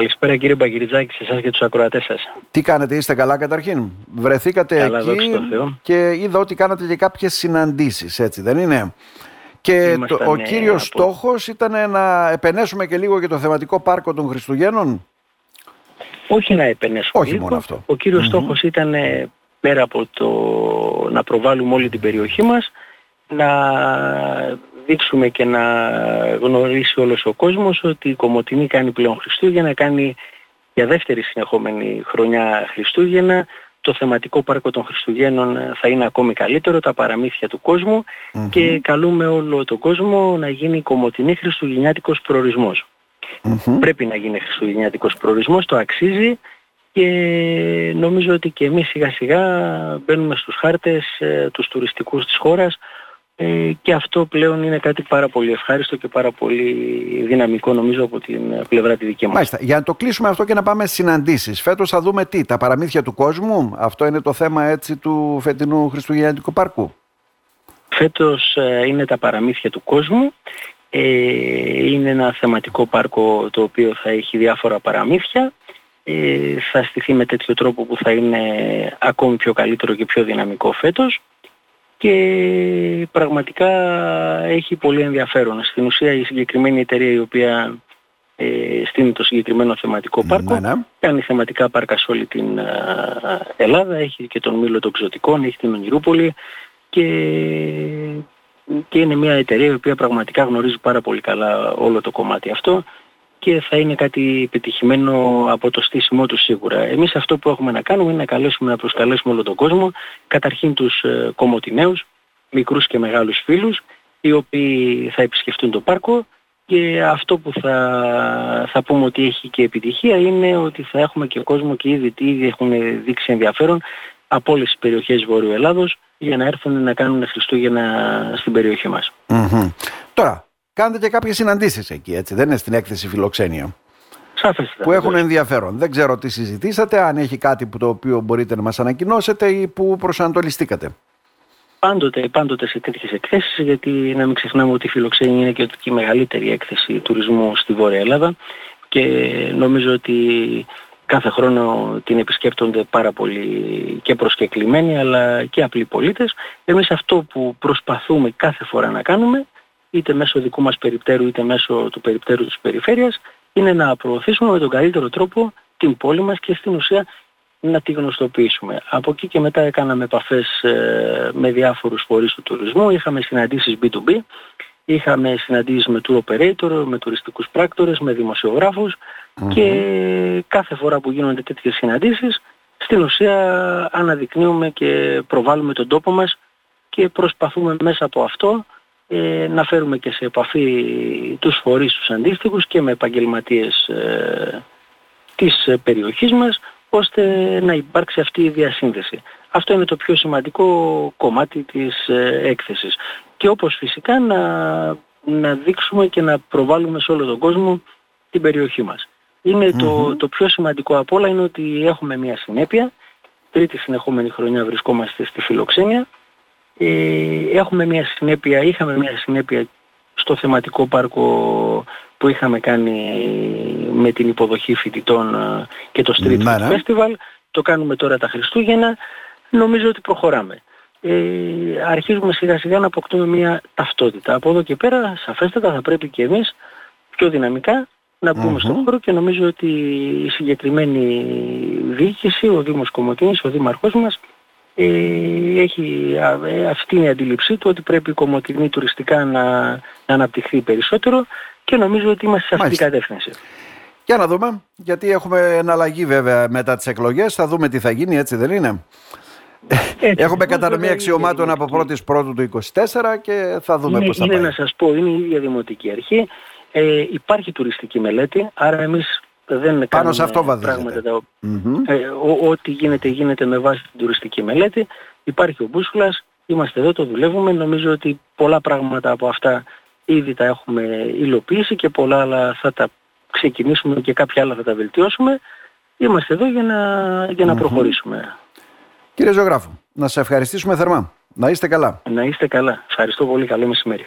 Καλησπέρα κύριε Μπαγκυριτζάκη σε εσάς και τους ακροατές σας. Τι κάνετε, είστε καλά καταρχήν; Βρεθήκατε Καλά, εκεί δόξα τω Θεώ. και είδα ότι κάνατε και κάποιες συναντήσεις, έτσι δεν είναι; Και το, Ήμασταν, ο ε, κύριος από- στόχος ήταν να επενέσουμε και λίγο και το θεματικό πάρκο των Χριστουγέννων; Όχι να επενέσουμε Όχι λίγο. μόνο αυτό. Ο κύριος στόχος ήταν ε, πέρα από το να προβάλλουμε όλη την περιοχή μας, να δείξουμε και να γνωρίσει όλος ο κόσμος ότι η Κομωτινή κάνει πλέον Χριστούγεννα, κάνει για δεύτερη συνεχόμενη χρονιά Χριστούγεννα. Το θεματικό πάρκο των Χριστουγέννων ε, θα είναι ακόμη καλύτερο, τα παραμύθια του κόσμου και καλούμε όλο τον κόσμο να γίνει Κομωτινή Χριστουγεννιάτικος προορισμός. Μμμ. Πρέπει να γίνει χριστουγεννιάτικος προορισμός, το αξίζει και νομίζω ότι και εμείς σιγά σιγά μπαίνουμε στους χάρτες ε, τους τουριστικούς της χώρας ε, και αυτό πλέον είναι κάτι πάρα πολύ ευχάριστο και πάρα πολύ δυναμικό νομίζω από την ε, πλευρά τη δική μας. Μάλιστα. Για να το κλείσουμε αυτό και να πάμε στις συναντήσεις. Φέτος θα δούμε τι, τα παραμύθια του κόσμου. Αυτό είναι το θέμα έτσι του φετινού Χριστουγεννιάτικου πάρκου. Φέτος ε, είναι τα παραμύθια του κόσμου. Ε, είναι ένα θεματικό πάρκο το οποίο θα έχει διάφορα παραμύθια. Ε, θα στηθεί με τέτοιο τρόπο που θα είναι ακόμη πιο καλύτερο και πιο δυναμικό φέτος. Και πραγματικά έχει πολύ ενδιαφέρον. Στην ουσία η συγκεκριμένη εταιρεία η οποία ε, στείνει το συγκεκριμένο θεματικό πάρκο Ναι, ναι. κάνει θεματικά πάρκα σε όλη την α, Ελλάδα, έχει και τον Μήλο των Ξωτικών, έχει την Ονειρούπολη και, και είναι μια εταιρεία η οποία πραγματικά γνωρίζει πάρα πολύ καλά όλο το κομμάτι αυτό και θα είναι κάτι επιτυχημένο από το στήσιμό τους σίγουρα. Εμείς αυτό που έχουμε να κάνουμε είναι να καλέσουμε, να προσκαλέσουμε όλο τον κόσμο, καταρχήν τους ε, κομμωτινέους, μικρούς και μεγάλους φίλους, οι οποίοι θα επισκεφτούν το πάρκο και αυτό που θα, θα πούμε ότι έχει και επιτυχία είναι ότι θα έχουμε και κόσμο και ήδη, ήδη έχουν δείξει ενδιαφέρον από όλες τις περιοχές Βόρειου Ελλάδος για να έρθουν να κάνουν Χριστούγεννα στην περιοχή μας. Μμμ. Τώρα, κάνετε και κάποιες συναντήσεις εκεί, έτσι, δεν είναι στην έκθεση φιλοξένεια. Σαφέστατα. που έχουν ενδιαφέρον. Δεν ξέρω τι συζητήσατε, αν έχει κάτι που το οποίο μπορείτε να μας ανακοινώσετε ή που προσανατολιστήκατε. Πάντοτε, πάντοτε σε τέτοιες εκθέσεις, γιατί να μην ξεχνάμε ότι η φιλοξένεια είναι και ότι και η μεγαλύτερη έκθεση τουρισμού στη Βόρεια Ελλάδα και νομίζω ότι κάθε χρόνο την επισκέπτονται πάρα πολύ και προσκεκλημένοι αλλά και απλοί πολίτες. Εμείς αυτό που προσπαθούμε κάθε φορά να κάνουμε, είτε μέσω δικού μας περιπτέρου είτε μέσω του περιπτέρου της περιφέρειας, είναι να προωθήσουμε με τον καλύτερο τρόπο την πόλη μας και στην ουσία να τη γνωστοποιήσουμε. Από εκεί και μετά έκαναμε επαφές ε, με διάφορους φορείς του τουρισμού, είχαμε συναντήσεις B2B, είχαμε συναντήσεις με tour operator, με τουριστικούς πράκτορες, με δημοσιογράφους και κάθε φορά που γίνονται τέτοιες συναντήσεις στην ουσία αναδεικνύουμε και προβάλλουμε τον τόπο μας και προσπαθούμε μέσα από αυτό ε, να φέρουμε και σε επαφή τους φορείς τους αντίστοιχους και με επαγγελματίες ε, της ε, περιοχής μας ώστε να υπάρξει αυτή η διασύνδεση. Αυτό είναι το πιο σημαντικό κομμάτι της ε, έκθεσης. Και όπως φυσικά να, να δείξουμε και να προβάλλουμε σε όλο τον κόσμο την περιοχή μας. Είναι το, το πιο σημαντικό απ' όλα είναι ότι έχουμε μια συνέπεια. Τρίτη συνεχόμενη χρονιά βρισκόμαστε στη φιλοξένεια. Ε, έχουμε μια συνέπεια, είχαμε μια συνέπεια στο θεματικό πάρκο που είχαμε κάνει με την υποδοχή φοιτητών ε, και το Street Ναι, Food ναι. Festival. Το κάνουμε τώρα τα Χριστούγεννα. Νομίζω ότι προχωράμε. Ε, αρχίζουμε σιγά σιγά να αποκτούμε μια ταυτότητα. Από εδώ και πέρα σαφέστατα θα πρέπει και εμείς πιο δυναμικά να μπούμε στον χώρο και νομίζω ότι η συγκεκριμένη διοίκηση, ο Δήμος Κομωτινής, ο Δήμαρχός μας ε, έχει α, ε, αυτή είναι η αντίληψή του ότι πρέπει η Κομωτινή τουριστικά να, να αναπτυχθεί περισσότερο και νομίζω ότι είμαστε σε αυτή την Μάλιστα. κατεύθυνση. Για να δούμε, γιατί έχουμε εναλλαγή βέβαια μετά τις εκλογές, θα δούμε τι θα γίνει, έτσι δεν είναι; Έτσι, έχουμε λοιπόν, κατανομή βέβαια, αξιωμάτων είναι- από 1η πρώτου του 24 και θα δούμε είναι, πώς θα είναι πάει. να σας πω, είναι η ίδια δημοτική αρχή. Ε, υπάρχει τουριστική μελέτη, άρα εμείς δεν κάνουμε σε αυτό βαδίζετε. πράγματα τα Μμμ. Ε, ο- ό,τι γίνεται γίνεται με βάση την τουριστική μελέτη. Υπάρχει ο Μπούσουλας, είμαστε εδώ, το δουλεύουμε. Νομίζω ότι πολλά πράγματα από αυτά ήδη τα έχουμε υλοποιήσει και πολλά άλλα θα τα ξεκινήσουμε και κάποια άλλα θα τα βελτιώσουμε. Είμαστε εδώ για να, για να προχωρήσουμε. Κύριε Ζωγράφου, να σε ευχαριστήσουμε θερμά. Να είστε καλά. Να είστε καλά. Ευχαριστώ πολύ. Καλό μεσημέρι.